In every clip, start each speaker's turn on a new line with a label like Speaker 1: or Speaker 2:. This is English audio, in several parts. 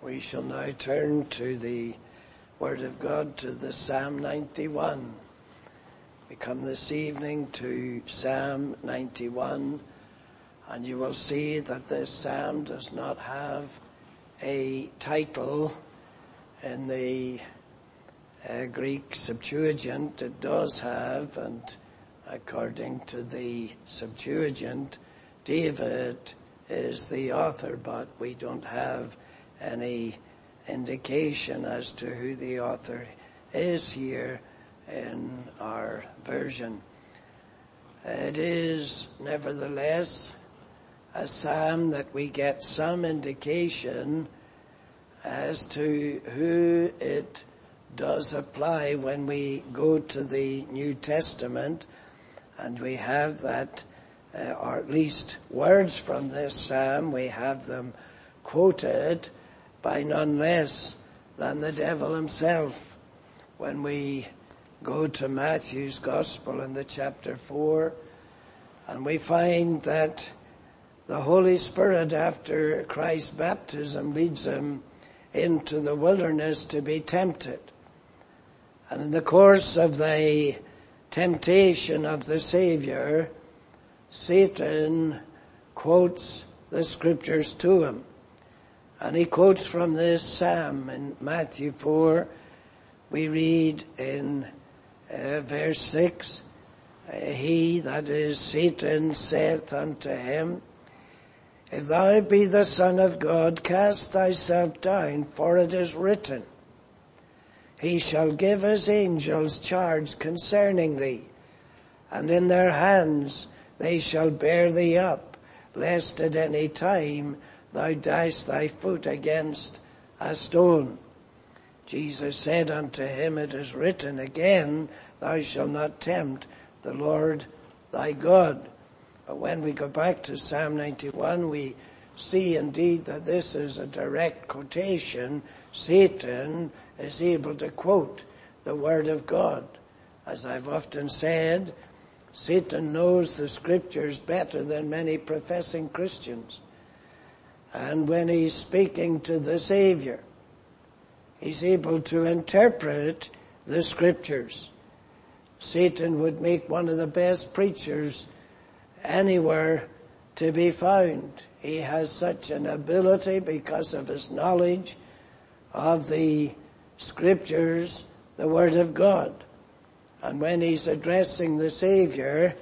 Speaker 1: We shall now turn to the Word of God to the Psalm 91. We come this evening to Psalm 91 and you will see that this Psalm does not have a title in the uh, Greek Septuagint. It does have and according to the Septuagint, David is the author, but we don't have any indication as to who the author is here in our version. It is nevertheless a psalm that we get some indication as to who it does apply when we go to the New Testament and we have that, uh, or at least words from this psalm, we have them quoted by none less than the devil himself. When we go to Matthew's Gospel in the chapter 4, and we find that the Holy Spirit after Christ's baptism leads him into the wilderness to be tempted. And in the course of the temptation of the Savior, Satan quotes the scriptures to him. And he quotes from this Psalm in Matthew 4. We read in uh, verse 6, uh, He that is Satan saith unto him, If thou be the Son of God, cast thyself down, for it is written, He shall give his angels charge concerning thee, and in their hands they shall bear thee up, lest at any time thou dash thy foot against a stone. Jesus said unto him, it is written again, thou shalt not tempt the Lord thy God. But when we go back to Psalm 91, we see indeed that this is a direct quotation. Satan is able to quote the word of God. As I've often said, Satan knows the scriptures better than many professing Christians. And when he's speaking to the Savior, he's able to interpret the scriptures. Satan would make one of the best preachers anywhere to be found. He has such an ability because of his knowledge of the scriptures, the Word of God. And when he's addressing the Savior,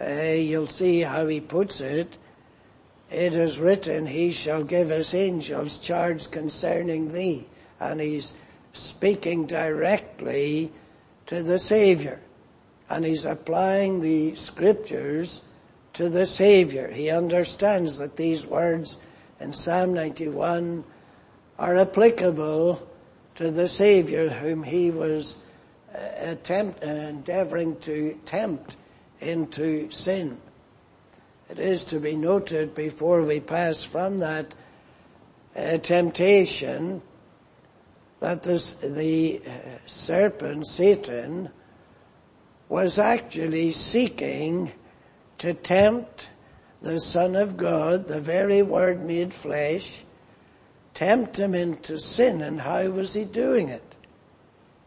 Speaker 1: uh, you'll see how he puts it. It is written, He shall give His angels charge concerning thee. And He's speaking directly to the Savior. And He's applying the scriptures to the Savior. He understands that these words in Psalm 91 are applicable to the Savior whom He was uh, attempt, endeavoring to tempt into sin. It is to be noted before we pass from that uh, temptation that this, the uh, serpent, Satan, was actually seeking to tempt the Son of God, the very Word made flesh, tempt him into sin. And how was he doing it?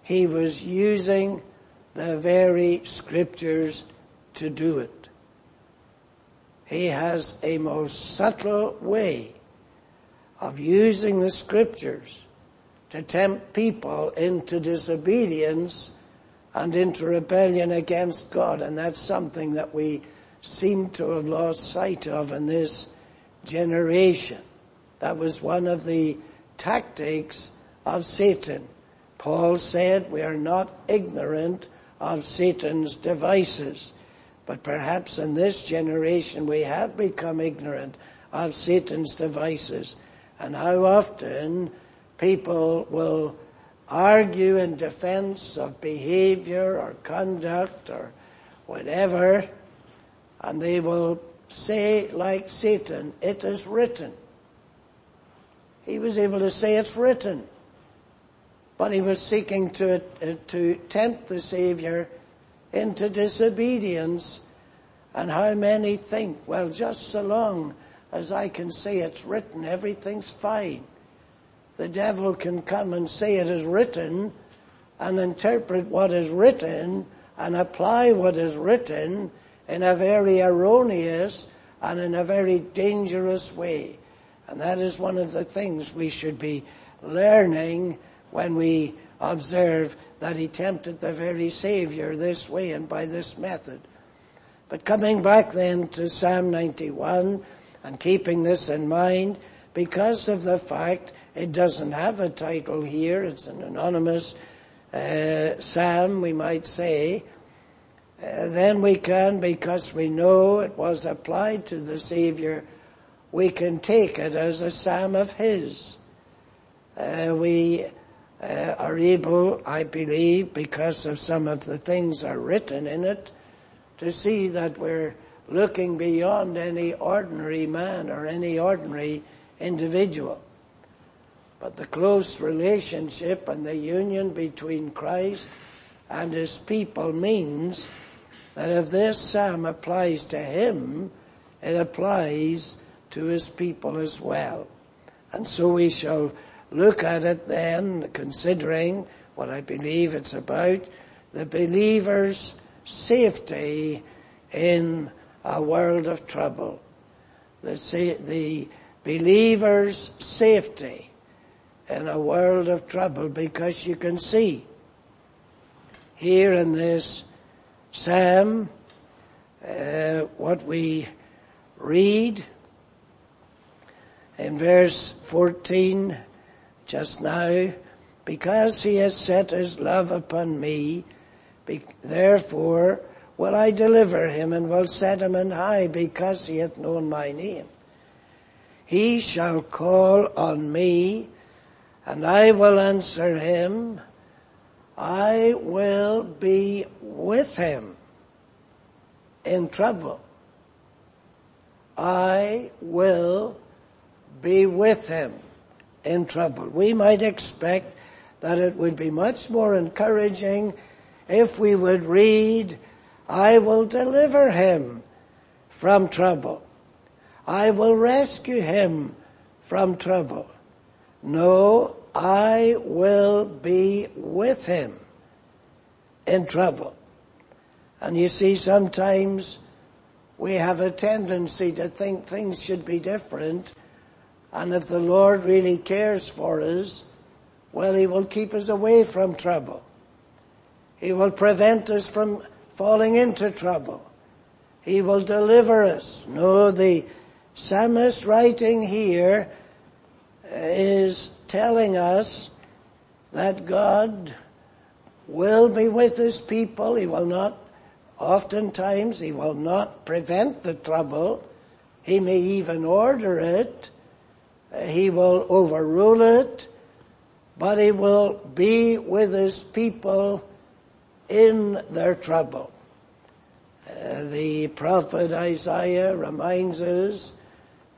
Speaker 1: He was using the very scriptures to do it. He has a most subtle way of using the scriptures to tempt people into disobedience and into rebellion against God. And that's something that we seem to have lost sight of in this generation. That was one of the tactics of Satan. Paul said we are not ignorant of Satan's devices. But perhaps in this generation we have become ignorant of Satan's devices and how often people will argue in defense of behavior or conduct or whatever and they will say like Satan, it is written. He was able to say it's written. But he was seeking to, uh, to tempt the Savior into disobedience. And how many think, well, just so long as I can say it's written, everything's fine. the devil can come and say it is written and interpret what is written and apply what is written in a very erroneous and in a very dangerous way. And that is one of the things we should be learning when we observe that he tempted the very Savior this way and by this method. But coming back then to Psalm 91 and keeping this in mind, because of the fact it doesn't have a title here, it's an anonymous uh, psalm, we might say, uh, then we can, because we know it was applied to the Savior, we can take it as a psalm of His. Uh, we uh, are able, I believe, because of some of the things are written in it, to see that we're looking beyond any ordinary man or any ordinary individual. But the close relationship and the union between Christ and his people means that if this psalm applies to him, it applies to his people as well. And so we shall look at it then, considering what I believe it's about, the believer's safety in a world of trouble. The, the believer's safety in a world of trouble because you can see here in this psalm uh, what we read in verse 14 just now, because he has set his love upon me, therefore will I deliver him and will set him on high because he hath known my name. He shall call on me and I will answer him. I will be with him in trouble. I will be with him in trouble. We might expect that it would be much more encouraging if we would read, I will deliver him from trouble. I will rescue him from trouble. No, I will be with him in trouble. And you see, sometimes we have a tendency to think things should be different and if the Lord really cares for us, well, He will keep us away from trouble. He will prevent us from falling into trouble. He will deliver us. No, the psalmist writing here uh, is telling us that God will be with his people. He will not, oftentimes, he will not prevent the trouble. He may even order it, he will overrule it, but he will be with his people in their trouble. Uh, the prophet Isaiah reminds us,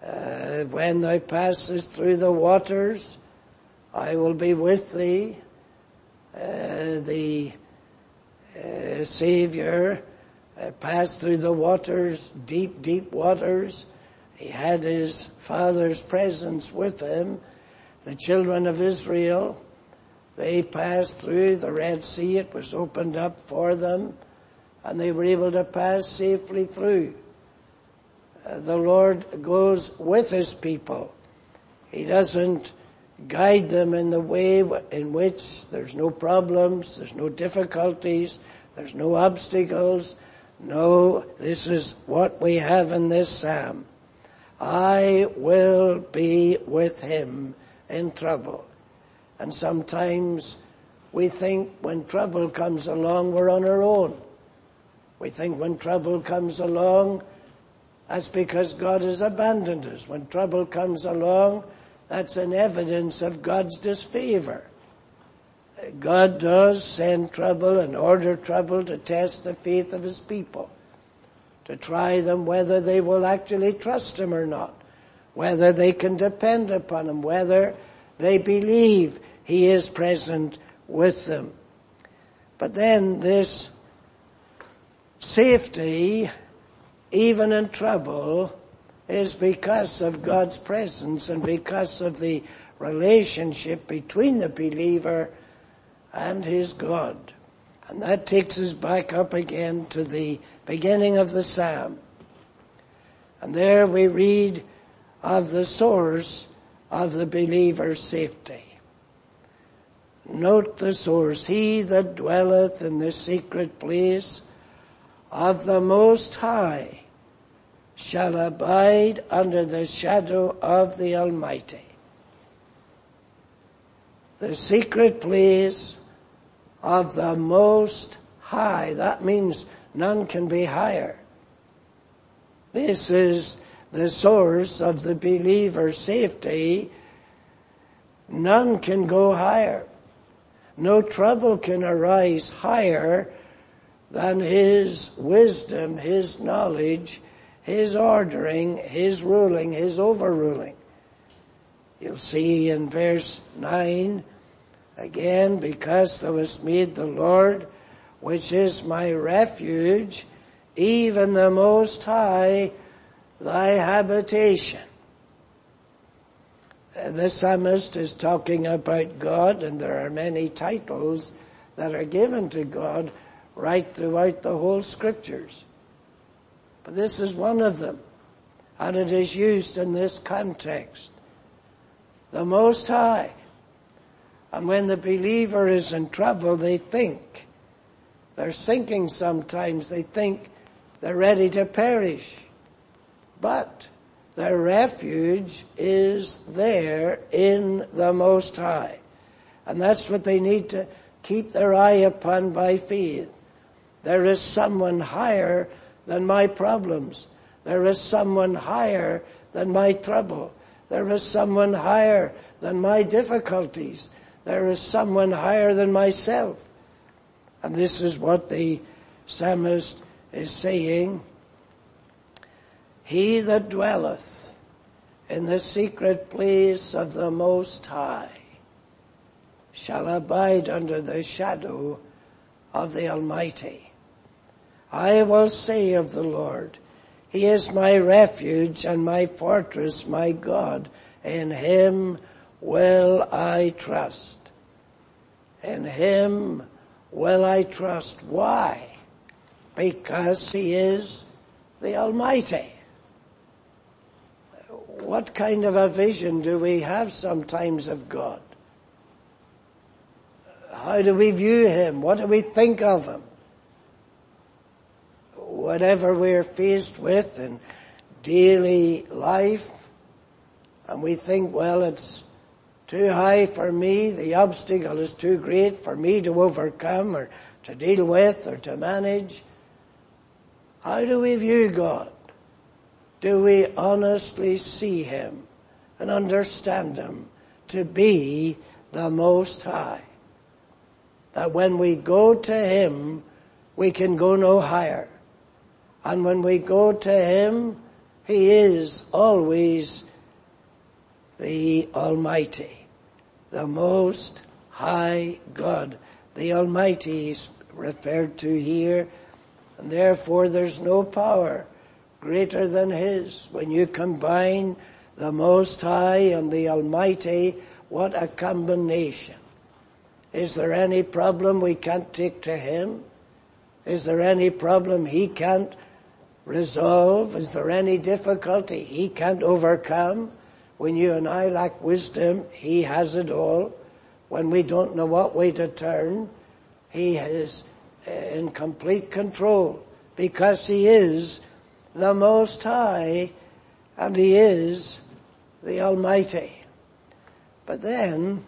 Speaker 1: uh, when thou passest through the waters, I will be with thee. Uh, the uh, Savior uh, passed through the waters, deep, deep waters, he had his father's presence with him. The children of Israel, they passed through the Red Sea. It was opened up for them and they were able to pass safely through. Uh, the Lord goes with his people. He doesn't guide them in the way in which there's no problems, there's no difficulties, there's no obstacles. No, this is what we have in this psalm. I will be with him in trouble. And sometimes we think when trouble comes along, we're on our own. We think when trouble comes along, that's because God has abandoned us. When trouble comes along, that's an evidence of God's disfavor. God does send trouble and order trouble to test the faith of His people to try them whether they will actually trust him or not, whether they can depend upon him, whether they believe he is present with them. But then this safety, even in trouble, is because of God's presence and because of the relationship between the believer and his God. And that takes us back up again to the beginning of the psalm. And there we read of the source of the believer's safety. Note the source. He that dwelleth in the secret place of the Most High shall abide under the shadow of the Almighty. The secret place of the Most High. That means none can be higher. This is the source of the believer's safety. None can go higher. No trouble can arise higher than His wisdom, His knowledge, His ordering, His ruling, His overruling. You'll see in verse 9, again, because thou hast made the Lord, which is my refuge, even the Most High, thy habitation. The psalmist is talking about God and there are many titles that are given to God right throughout the whole scriptures. But this is one of them and it is used in this context. The Most High. And when the believer is in trouble, they think they're sinking sometimes. They think they're ready to perish. But their refuge is there in the Most High. And that's what they need to keep their eye upon by faith. There is someone higher than my problems. There is someone higher than my trouble. There is someone higher than my difficulties. There is someone higher than myself. And this is what the psalmist is saying he that dwelleth in the secret place of the Most High shall abide under the shadow of the Almighty. I will say of the Lord, He is my refuge and my fortress, my God. In Him will I trust. In Him will I trust. Why? Because He is the Almighty what kind of a vision do we have sometimes of God? How do we view Him? What do we think of Him? Whatever we're faced with in daily life, and we think, well, it's too high for me, the obstacle is too great for me to overcome or to deal with or to manage. How do we view God? do we honestly see him and understand him to be the Most High. That when we go to him, we can go no higher. And when we go to him, he is always the Almighty, the Most High God. The Almighty is referred to here, and therefore there's no power greater than His. When you combine the Most High and the Almighty, what a combination. Is there any problem we can't take to Him? Is there any problem He can't resolve? Is there any difficulty He can't overcome? When you and I lack wisdom, He has it all. When we don't know what way to turn, He is uh, in complete control because He is the Most High, and He is the Almighty. But then,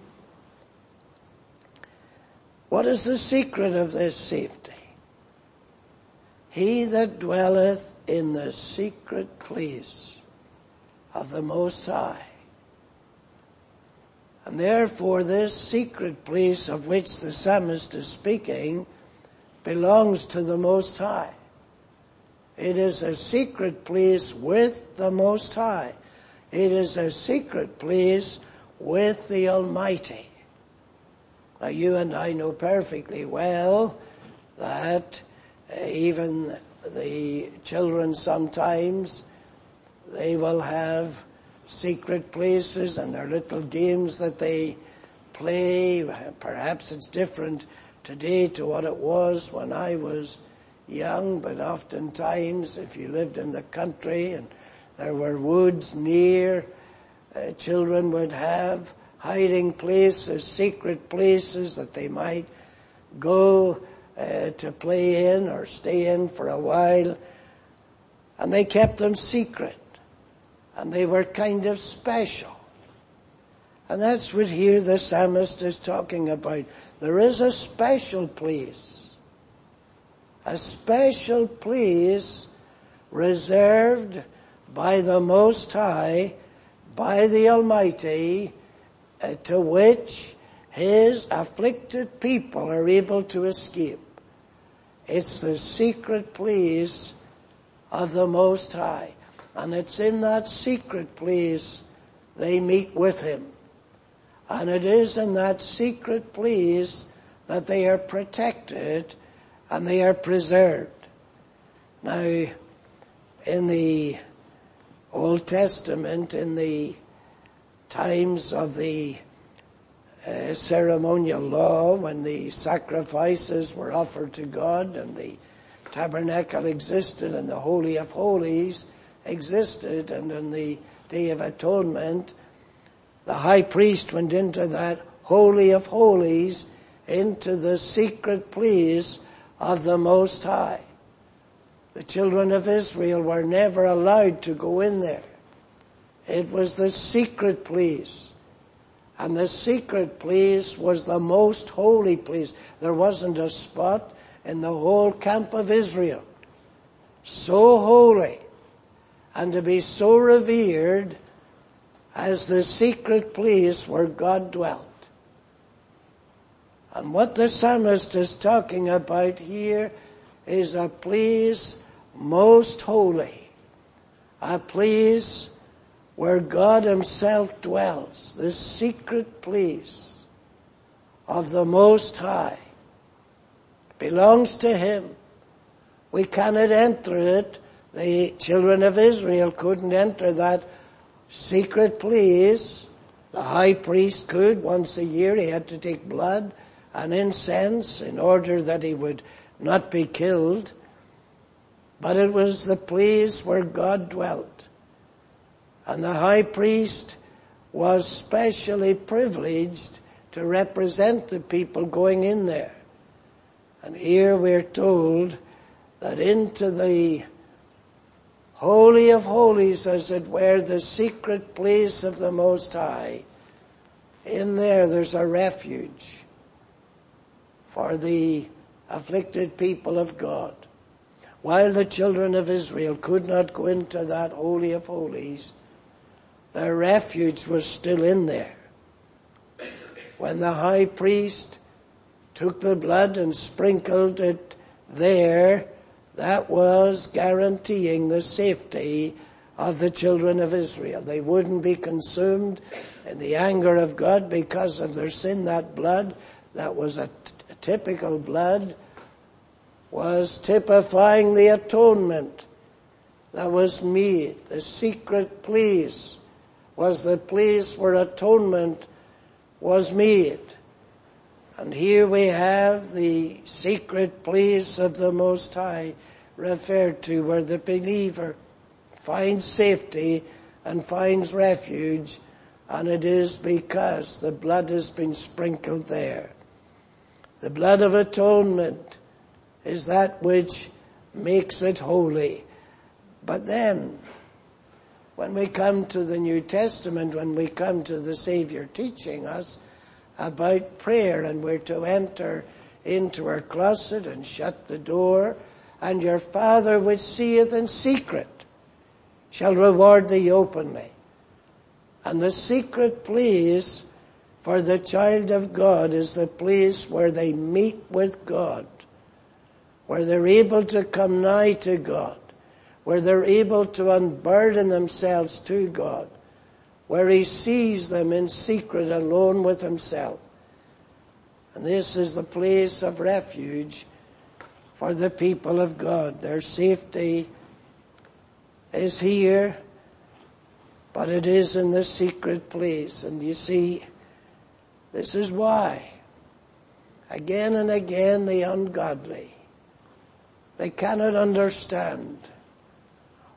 Speaker 1: what is the secret of this safety? He that dwelleth in the secret place of the Most High. And therefore this secret place of which the psalmist is speaking belongs to the Most High. It is a secret place with the Most High. It is a secret place with the Almighty. Now you and I know perfectly well that even the children sometimes They will have secret places and their little games that they play. Perhaps it's different today to what it was when I was young, but oftentimes if you lived in the country and there were woods near, uh, children would have hiding places, secret places that they might go uh, to play in or stay in for a while. And they kept them secret. And they were kind of special. And that's what here the psalmist is talking about. There is a special place. A special place reserved by the Most High, by the Almighty, uh, to which His afflicted people are able to escape. It's the secret place of the Most High. And it's in that secret place they meet with Him. And it is in that secret place that they are protected and they are preserved. Now, in the Old Testament, in the times of the uh, ceremonial law, when the sacrifices were offered to God and the tabernacle existed and the Holy of Holies existed and on the Day of Atonement, the high priest went into that Holy of Holies, into the secret place of the Most High. The children of Israel were never allowed to go in there. It was the secret place. And the secret place was the most holy place. There wasn't a spot in the whole camp of Israel so holy and to be so revered as the secret place where God dwelt. And what the psalmist is talking about here is a place most holy, a place where God himself dwells, the secret place of the Most High belongs to Him. We cannot enter it. The children of Israel couldn't enter that secret place. The high priest could once a year. He had to take blood and incense in order that he would not be killed. But it was the place where God dwelt. And the high priest was specially privileged to represent the people going in there. And here we're told that into the Holy of Holies, as it were, the secret place of the Most High, in there there's a refuge for the afflicted people of God. While the children of Israel could not go into that Holy of Holies, their refuge was still in there. When the high priest took the blood and sprinkled it there, that was guaranteeing the safety of the children of Israel. They wouldn't be consumed in the anger of God because of their sin. That blood, that was a, t- a typical blood, was typifying the atonement that was made. The secret place was the place where atonement was made. And here we have the secret place of the Most High referred to where the believer finds safety and finds refuge and it is because the blood has been sprinkled there. The blood of atonement is that which makes it holy. But then, when we come to the New Testament, when we come to the Savior teaching us about prayer and we're to enter into our closet and shut the door and your Father which seeth in secret shall reward thee openly. And the secret place for the child of God is the place where they meet with God, where they're able to come nigh to God, where they're able to unburden themselves to God, where he sees them in secret alone with himself. And this is the place of refuge for the people of God. Their safety is here but it is in the secret place. And you see, this is why. Again and again the ungodly, they cannot understand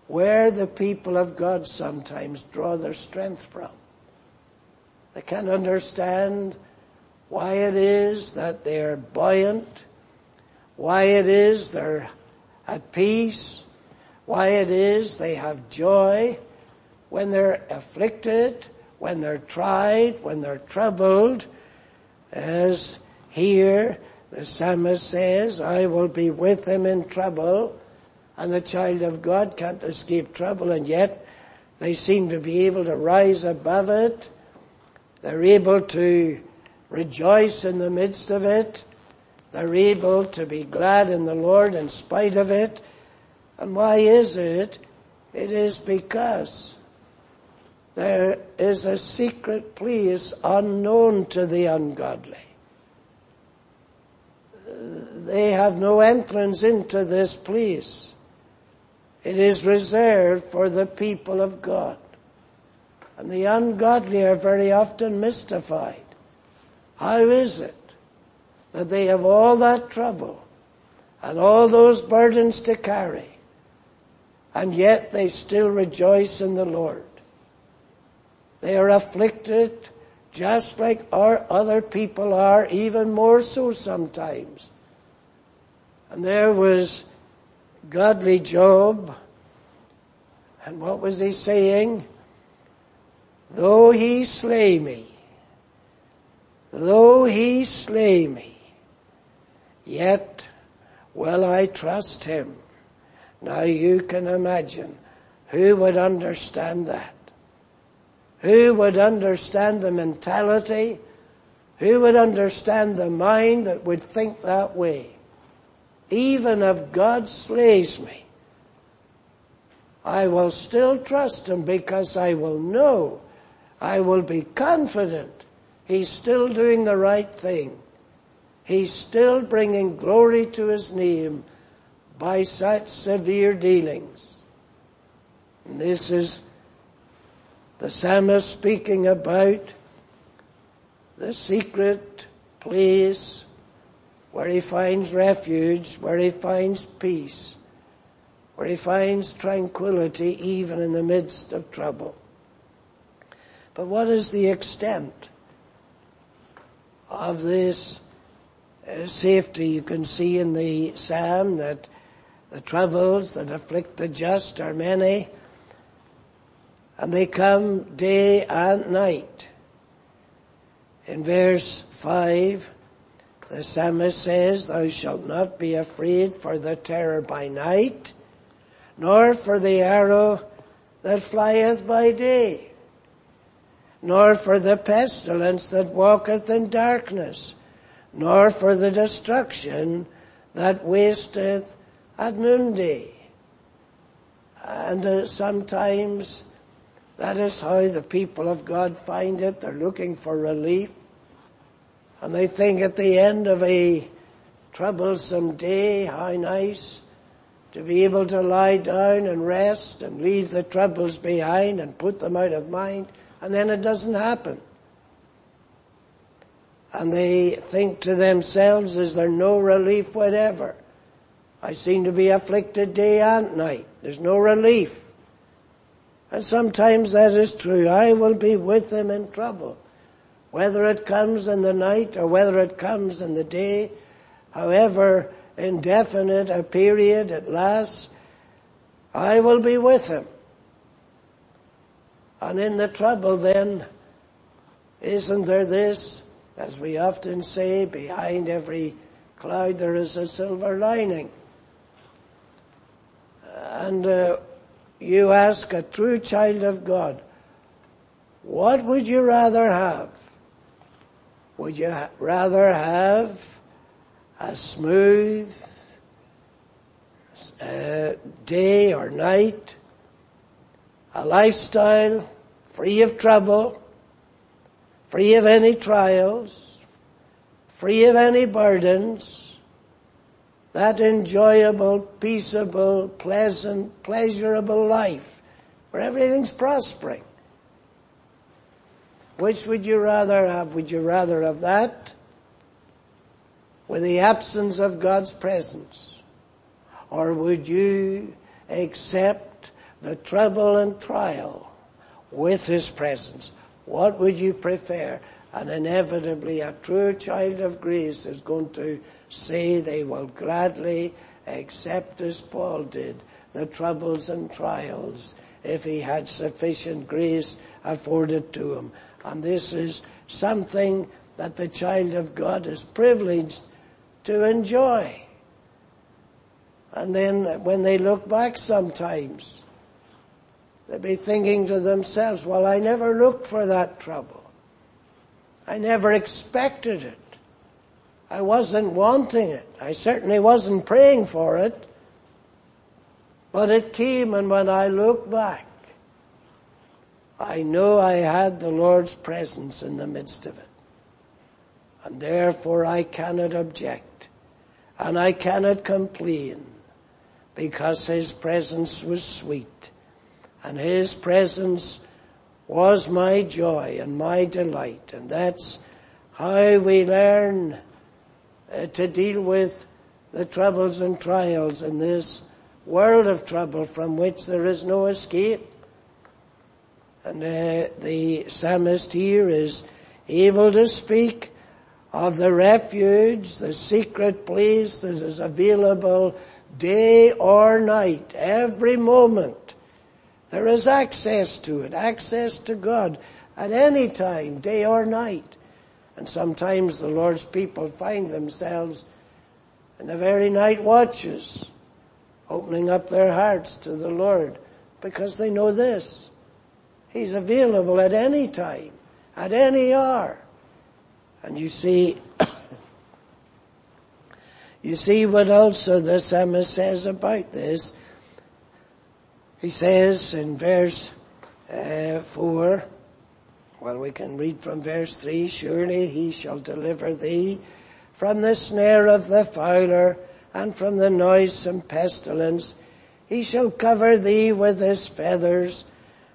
Speaker 1: where the people of God sometimes draw their strength from. They can't understand why it is that they're buoyant, why it is they're at peace, why it is they have joy when they're afflicted, when they're tried, when they're troubled, as here the psalmist says, I will be with them in trouble, and the child of God can't escape trouble, and yet they seem to be able to rise above it. They're able to rejoice in the midst of it. They're able to be glad in the Lord in spite of it. And why is it? It is because there is a secret place unknown to the ungodly. They have no entrance into this place. It is reserved for the people of God. And the ungodly are very often mystified. How is it that they have all that trouble and all those burdens to carry and yet they still rejoice in the Lord? They are afflicted just like our other people are, even more so sometimes. And there was godly Job, and what was he saying? Though he slay me, though he slay me, yet will I trust him. Now you can imagine who would understand that. Who would understand the mentality? Who would understand the mind that would think that way? Even if God slays me, I will still trust Him because I will know, I will be confident He's still doing the right thing. He's still bringing glory to His name by such severe dealings. And this is the psalmist speaking about the secret place where he finds refuge, where he finds peace, where he finds tranquility even in the midst of trouble. But what is the extent of this uh, safety? You can see in the psalm that the troubles that afflict the just are many, and they come day and night. In verse 5, the psalmist says, Thou shalt not be afraid for the terror by night, nor for the arrow that flieth by day, nor for the pestilence that walketh in darkness, nor for the destruction that wasteth at noonday. And uh, sometimes that is how the people of God find it. They're looking for relief. And they think at the end of a troublesome day, how nice to be able to lie down and rest and leave the troubles behind and put them out of mind. And then it doesn't happen. And they think to themselves, is there no relief whatever? I seem to be afflicted day and night. There's no relief. And sometimes that is true. I will be with them in trouble. Whether it comes in the night or whether it comes in the day, however indefinite a period it lasts, I will be with him. And in the trouble then, isn't there this, as we often say, behind every cloud there is a silver lining. And uh, you ask a true child of God, what would you rather have? Would you rather have a smooth uh, day or night, a lifestyle free of trouble, free of any trials, free of any burdens, that enjoyable, peaceable, pleasant, pleasurable life where everything's prospering. Which would you rather have? Would you rather have that with the absence of God's presence? Or would you accept the trouble and trial with His presence? What would you prefer? And inevitably a true child of grace is going to say they will gladly accept as Paul did the troubles and trials if he had sufficient grace afforded to him. And this is something that the child of God is privileged to enjoy. And then when they look back sometimes, they'll be thinking to themselves, well, I never looked for that trouble. I never expected it. I wasn't wanting it. I certainly wasn't praying for it. But it came and when I look back, I know I had the Lord's presence in the midst of it. And therefore I cannot object. And I cannot complain because His presence was sweet. And His presence was my joy and my delight. And that's how we learn uh, to deal with the troubles and trials in this world of trouble from which there is no escape. And uh, the psalmist here is able to speak of the refuge, the secret place that is available day or night, every moment. There is access to it, access to God at any time, day or night. And sometimes the Lord's people find themselves in the very night watches, opening up their hearts to the Lord because they know this. He's available at any time, at any hour. And you see, you see what also the psalmist says about this. He says in verse uh, 4, well we can read from verse 3, surely he shall deliver thee from the snare of the fowler and from the noisome pestilence. He shall cover thee with his feathers,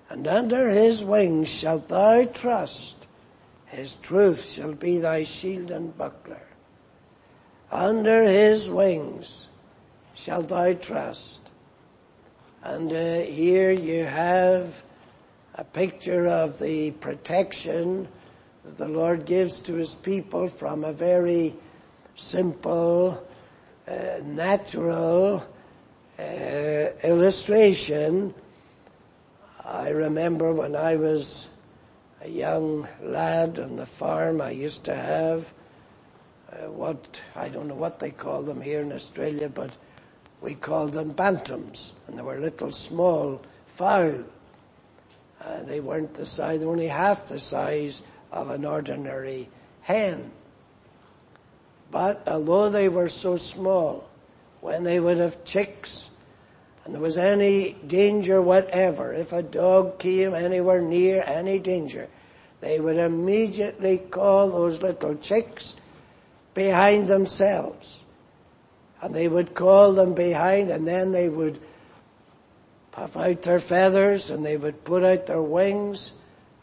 Speaker 1: and under his wings shalt thou trust. His truth shall be thy shield and buckler. Under his wings shalt thou trust. And uh, here you have a picture of the protection that the Lord gives to his people from a very simple uh, natural uh, illustration. I remember when I was a young lad on the farm, I used to have uh, what, I don't know what they call them here in Australia, but we called them bantams, and they were little small fowl. Uh, they weren't the size, only half the size of an ordinary hen. But although they were so small, when they would have chicks, and there was any danger whatever, if a dog came anywhere near any danger, they would immediately call those little chicks behind themselves. And they would call them behind and then they would puff out their feathers and they would put out their wings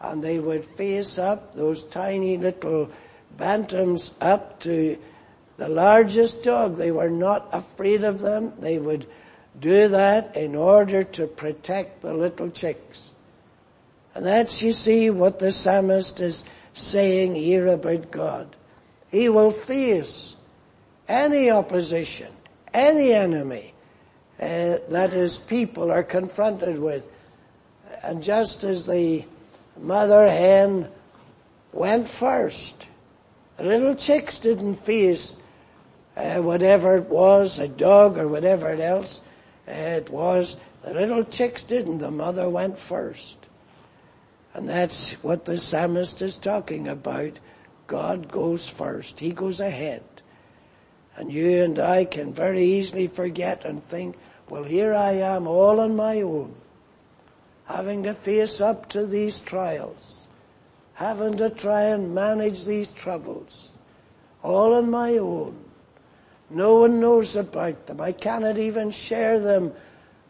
Speaker 1: and they would face up those tiny little bantams up to the largest dog. They were not afraid of them. They would do that in order to protect the little chicks. And that's, you see, what the psalmist is saying here about God. He will face any opposition, any enemy uh, that his people are confronted with. And just as the mother hen went first, the little chicks didn't face uh, whatever it was, a dog or whatever else it was. The little chicks didn't. The mother went first. And that's what the psalmist is talking about. God goes first. He goes ahead. And you and I can very easily forget and think, well here I am all on my own, having to face up to these trials, having to try and manage these troubles, all on my own. No one knows about them. I cannot even share them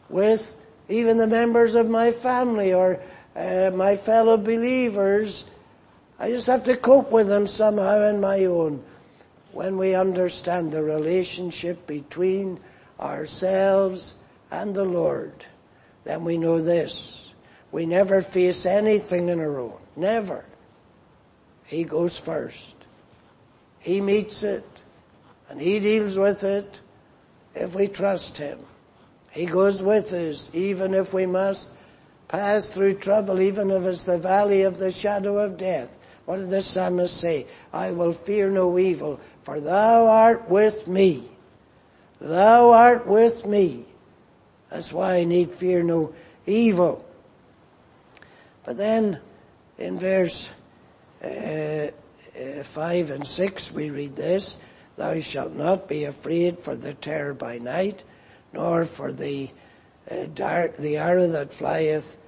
Speaker 1: with even the members of my family or uh, my fellow believers I just have to cope with them somehow on my own. When we understand the relationship between ourselves and the Lord, then we know this. We never face anything on our own. Never. He goes first. He meets it and He deals with it if we trust Him. He goes with us even if we must pass through trouble, even if it's the valley of the shadow of death. What did the psalmist say? I will fear no evil, for thou art with me. Thou art with me. That's why I need fear no evil. But then in verse uh, uh, 5 and 6 we read this, Thou shalt not be afraid for the terror by night, nor for the uh, the arrow that flieth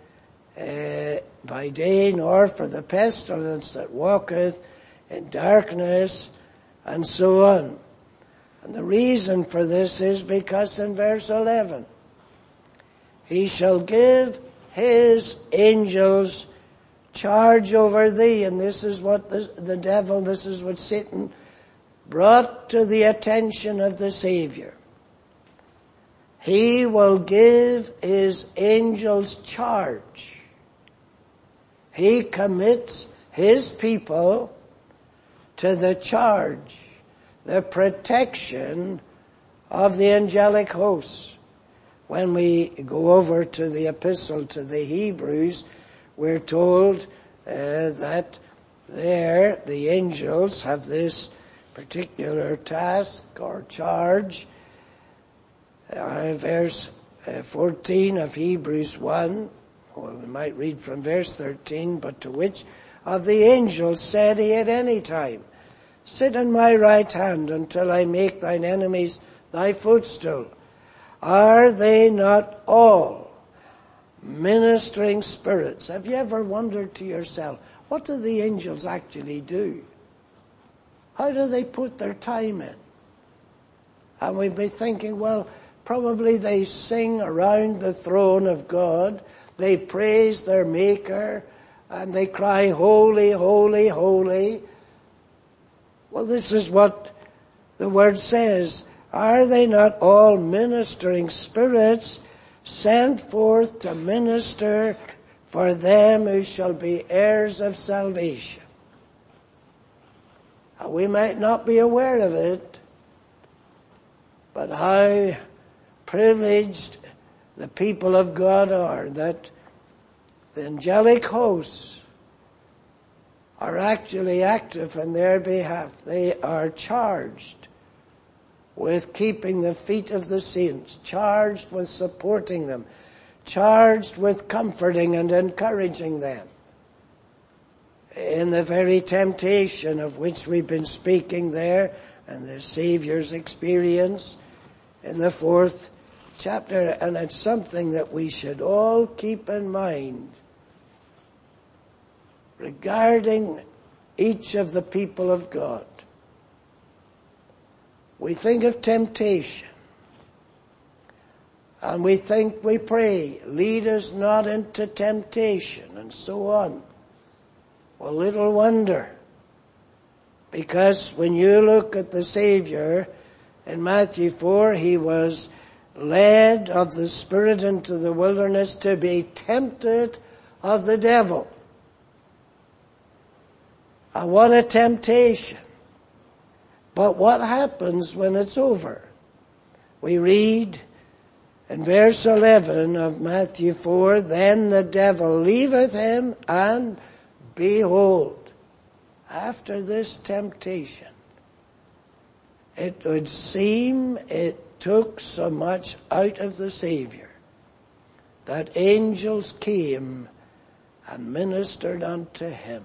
Speaker 1: uh, by day, nor for the pestilence that walketh in darkness, and so on. And the reason for this is because in verse 11, He shall give His angels charge over thee, and this is what the, the devil, this is what Satan brought to the attention of the Savior. He will give His angels charge. He commits His people to the charge, the protection of the angelic hosts. When we go over to the epistle to the Hebrews, we're told uh, that there the angels have this particular task or charge. Uh, verse uh, 14 of Hebrews 1, well, we might read from verse 13, but to which of the angels said he at any time, Sit on my right hand until I make thine enemies thy footstool. Are they not all ministering spirits? Have you ever wondered to yourself, what do the angels actually do? How do they put their time in? And we'd be thinking, well, probably they sing around the throne of God, they praise their Maker, and they cry, holy, holy, holy. Well, this is what the word says. Are they not all ministering spirits sent forth to minister for them who shall be heirs of salvation? Uh, we might not be aware of it, but how privileged the people of God are that the angelic hosts are actually active in their behalf. They are charged with keeping the feet of the saints, charged with supporting them, charged with comforting and encouraging them in the very temptation of which we've been speaking there and the Savior's experience in the fourth chapter. And it's something that we should all keep in mind regarding each of the people of God. We think of temptation. And we think we pray, lead us not into temptation and so on. Well, little wonder. Because when you look at the Savior in Matthew 4, he was led of the Spirit into the wilderness to be tempted of the devil. And what a temptation. But what happens when it's over? We read in verse 11 of Matthew 4, then the devil leaveth him and Behold, after this temptation, it would seem it took so much out of the Savior that angels came and ministered unto him.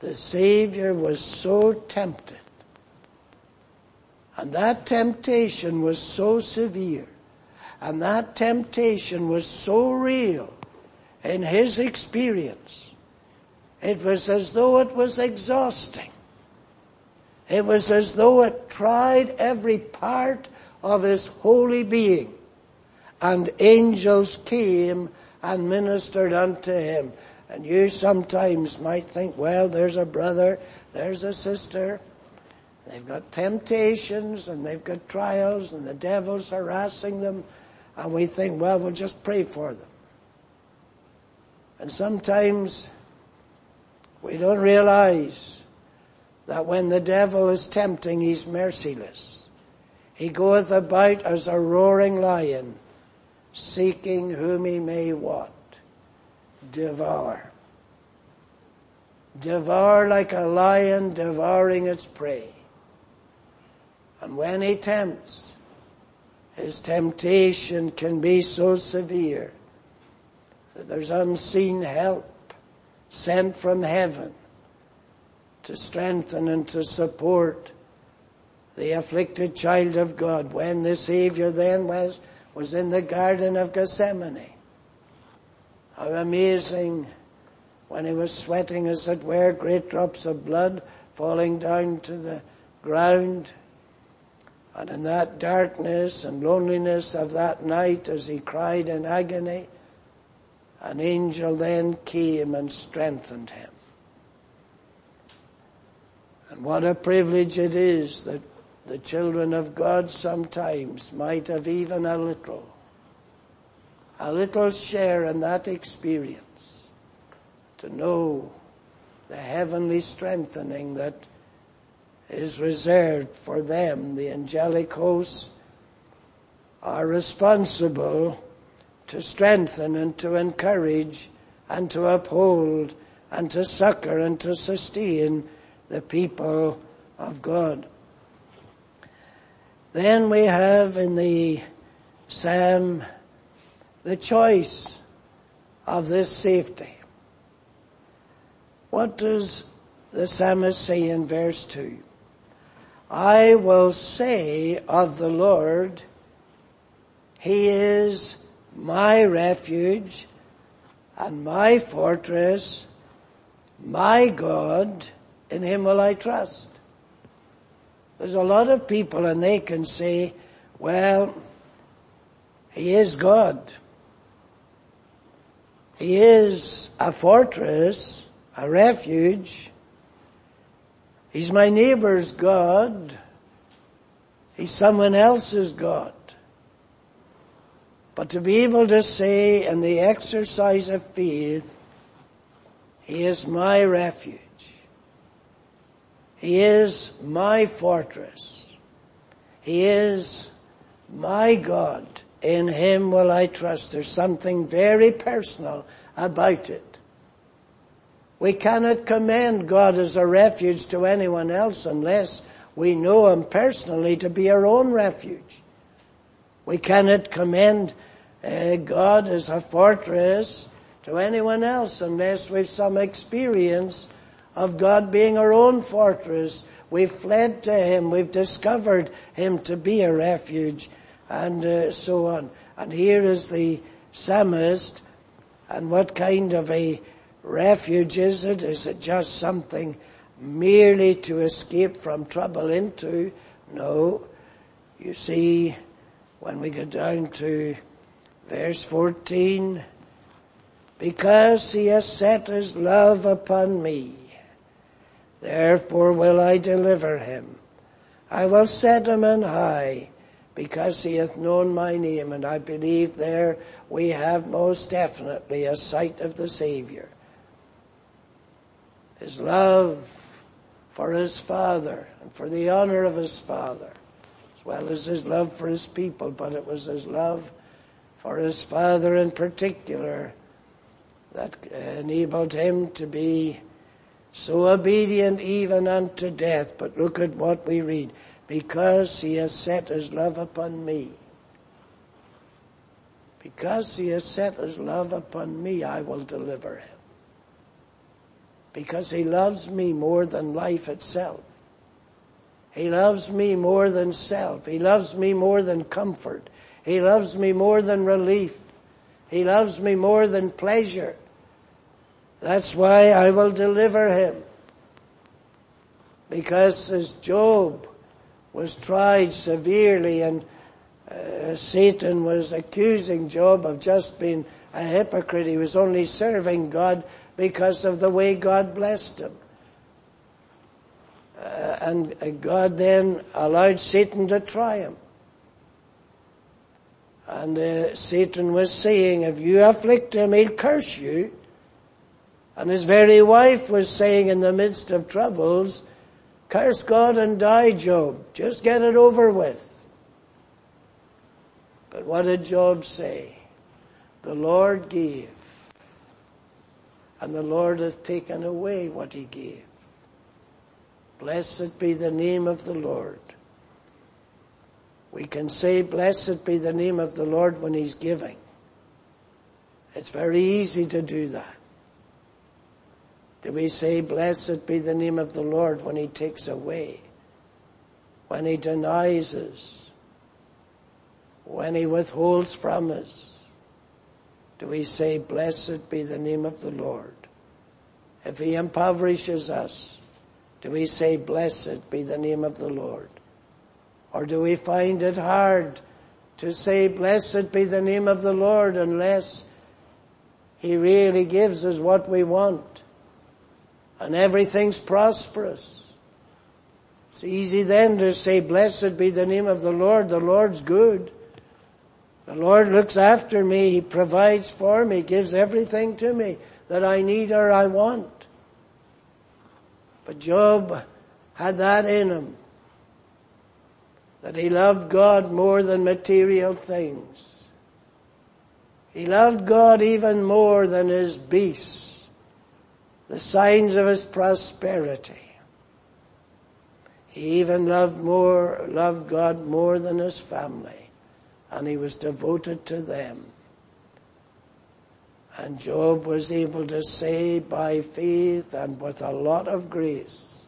Speaker 1: The Savior was so tempted, and that temptation was so severe, and that temptation was so real, in his experience, it was as though it was exhausting. It was as though it tried every part of his holy being. And angels came and ministered unto him. And you sometimes might think, well, there's a brother, there's a sister, they've got temptations and they've got trials and the devil's harassing them, and we think, well, we'll just pray for them. And sometimes we don't realize that when the devil is tempting, he's merciless. He goeth about as a roaring lion, seeking whom he may what? Devour. Devour like a lion devouring its prey. And when he tempts, his temptation can be so severe there's unseen help sent from heaven to strengthen and to support the afflicted child of God when the Savior then was, was in the Garden of Gethsemane. How amazing when he was sweating as it were, great drops of blood falling down to the ground. And in that darkness and loneliness of that night as he cried in agony, an angel then came and strengthened him. And what a privilege it is that the children of God sometimes might have even a little, a little share in that experience to know the heavenly strengthening that is reserved for them. The angelic hosts are responsible to strengthen and to encourage and to uphold and to succor and to sustain the people of God. Then we have in the Psalm the choice of this safety. What does the psalmist say in verse 2? I will say of the Lord, He is my refuge and my fortress, my God, in Him will I trust. There's a lot of people and they can say, well, He is God. He is a fortress, a refuge. He's my neighbor's God. He's someone else's God. But to be able to say in the exercise of faith, He is my refuge. He is my fortress. He is my God. In Him will I trust. There's something very personal about it. We cannot commend God as a refuge to anyone else unless we know Him personally to be our own refuge. We cannot commend uh, God is a fortress to anyone else unless we've some experience of God being our own fortress. We've fled to Him. We've discovered Him to be a refuge and uh, so on. And here is the psalmist and what kind of a refuge is it? Is it just something merely to escape from trouble into? No. You see, when we go down to verse 14, because he has set his love upon me, Therefore will I deliver him. I will set him on high because he hath known my name and I believe there we have most definitely a sight of the Savior. His love for his Father and for the honor of his Father as well as his love for his people, but it was his love for his Father in particular that enabled him to be so obedient even unto death. But look at what we read. Because he has set his love upon me. Because he has set his love upon me, I will deliver him. Because he loves me more than life itself. He loves me more than self. He loves me more than comfort. He loves me more than relief. He loves me more than pleasure. That's why I will deliver him. Because as Job was tried severely and uh, Satan was accusing Job of just being a hypocrite. He was only serving God because of the way God blessed him. Uh, and God then allowed Satan to try him. And uh, Satan was saying, if you afflict him, he'll curse you. And his very wife was saying in the midst of troubles, curse God and die, Job. Just get it over with. But what did Job say? The Lord gave, and the Lord hath taken away what he gave. Blessed be the name of the Lord. We can say, blessed be the name of the Lord when He's giving. It's very easy to do that. Do we say, blessed be the name of the Lord when He takes away? When He denies us? When He withholds from us? Do we say, blessed be the name of the Lord? If He impoverishes us, do we say, blessed be the name of the Lord? Or do we find it hard to say, blessed be the name of the Lord unless He really gives us what we want and everything's prosperous? It's easy then to say, blessed be the name of the Lord. The Lord's good. The Lord looks after me. He provides for me, gives everything to me that I need or I want. But Job had that in him that he loved God more than material things. He loved God even more than his beasts, the signs of his prosperity. He even loved more, loved God more than his family, and he was devoted to them. And Job was able to say by faith and with a lot of grace,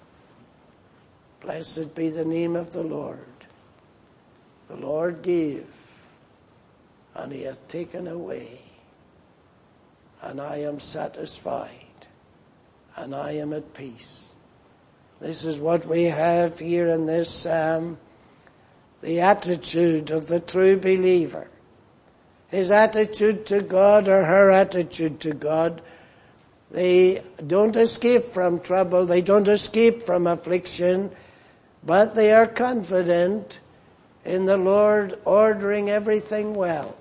Speaker 1: Blessed be the name of the Lord. The Lord gave, and He hath taken away, and I am satisfied, and I am at peace. This is what we have here in this psalm, the attitude of the true believer. His attitude to God or her attitude to God, they don't escape from trouble, they don't escape from affliction, but they are confident in the Lord ordering everything well.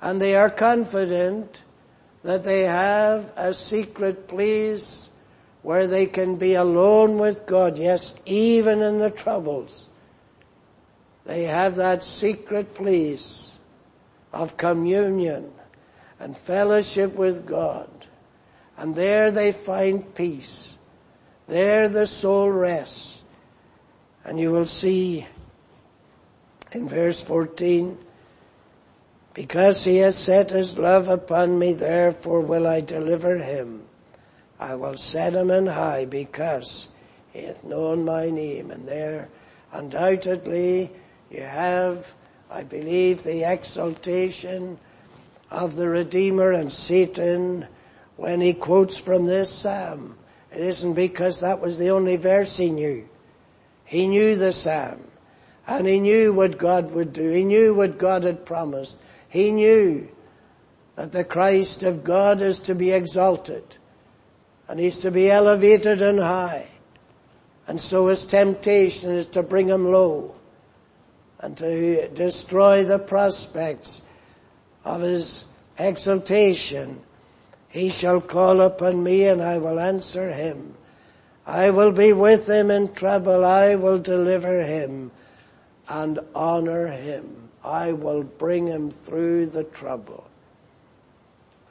Speaker 1: And they are confident that they have a secret place where they can be alone with God. Yes, even in the troubles. They have that secret place of communion and fellowship with God. And there they find peace. There the soul rests. And you will see in verse 14, because he has set his love upon me, therefore will I deliver him. I will set him on high because he hath known my name. And there, undoubtedly, you have, I believe, the exaltation of the Redeemer and Satan when he quotes from this psalm. It isn't because that was the only verse he knew. He knew the psalm. And he knew what God would do. He knew what God had promised. He knew that the Christ of God is to be exalted and he's to be elevated and high. And so his temptation is to bring him low and to destroy the prospects of his exaltation. He shall call upon me and I will answer him. I will be with him in trouble. I will deliver him and honor him. I will bring him through the trouble.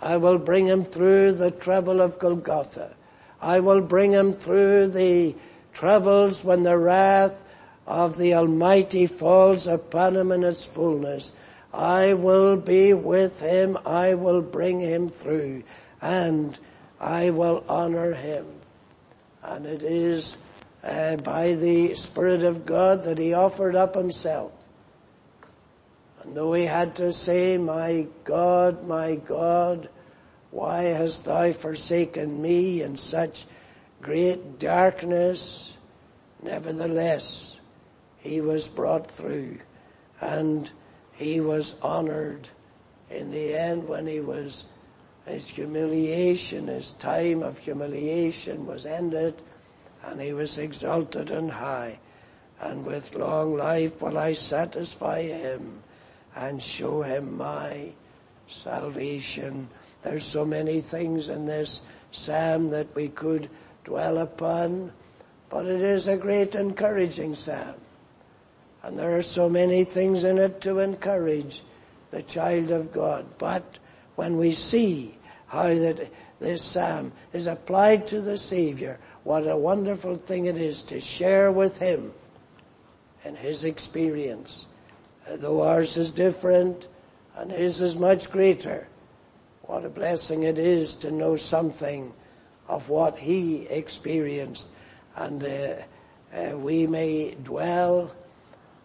Speaker 1: I will bring him through the trouble of Golgotha. I will bring him through the troubles when the wrath of the Almighty falls upon him in its fullness. I will be with him. I will bring him through and I will honor him. And it is uh, by the Spirit of God that he offered up himself. And though he had to say, my God, my God, why hast thou forsaken me in such great darkness? Nevertheless, he was brought through and he was honored in the end when he was his humiliation, his time of humiliation was ended, and he was exalted on high. And with long life will I satisfy him and show him my salvation. There's so many things in this psalm that we could dwell upon, but it is a great encouraging psalm. And there are so many things in it to encourage the child of God. But when we see how that this psalm is applied to the Savior, what a wonderful thing it is to share with Him and His experience. Though ours is different and His is much greater, what a blessing it is to know something of what He experienced and uh, uh, we may dwell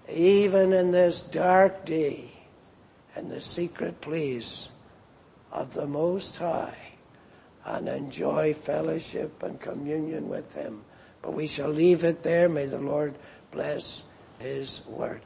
Speaker 1: even in this dark day in the secret place of the Most High and enjoy fellowship and communion with Him. But we shall leave it there. May the Lord bless His word.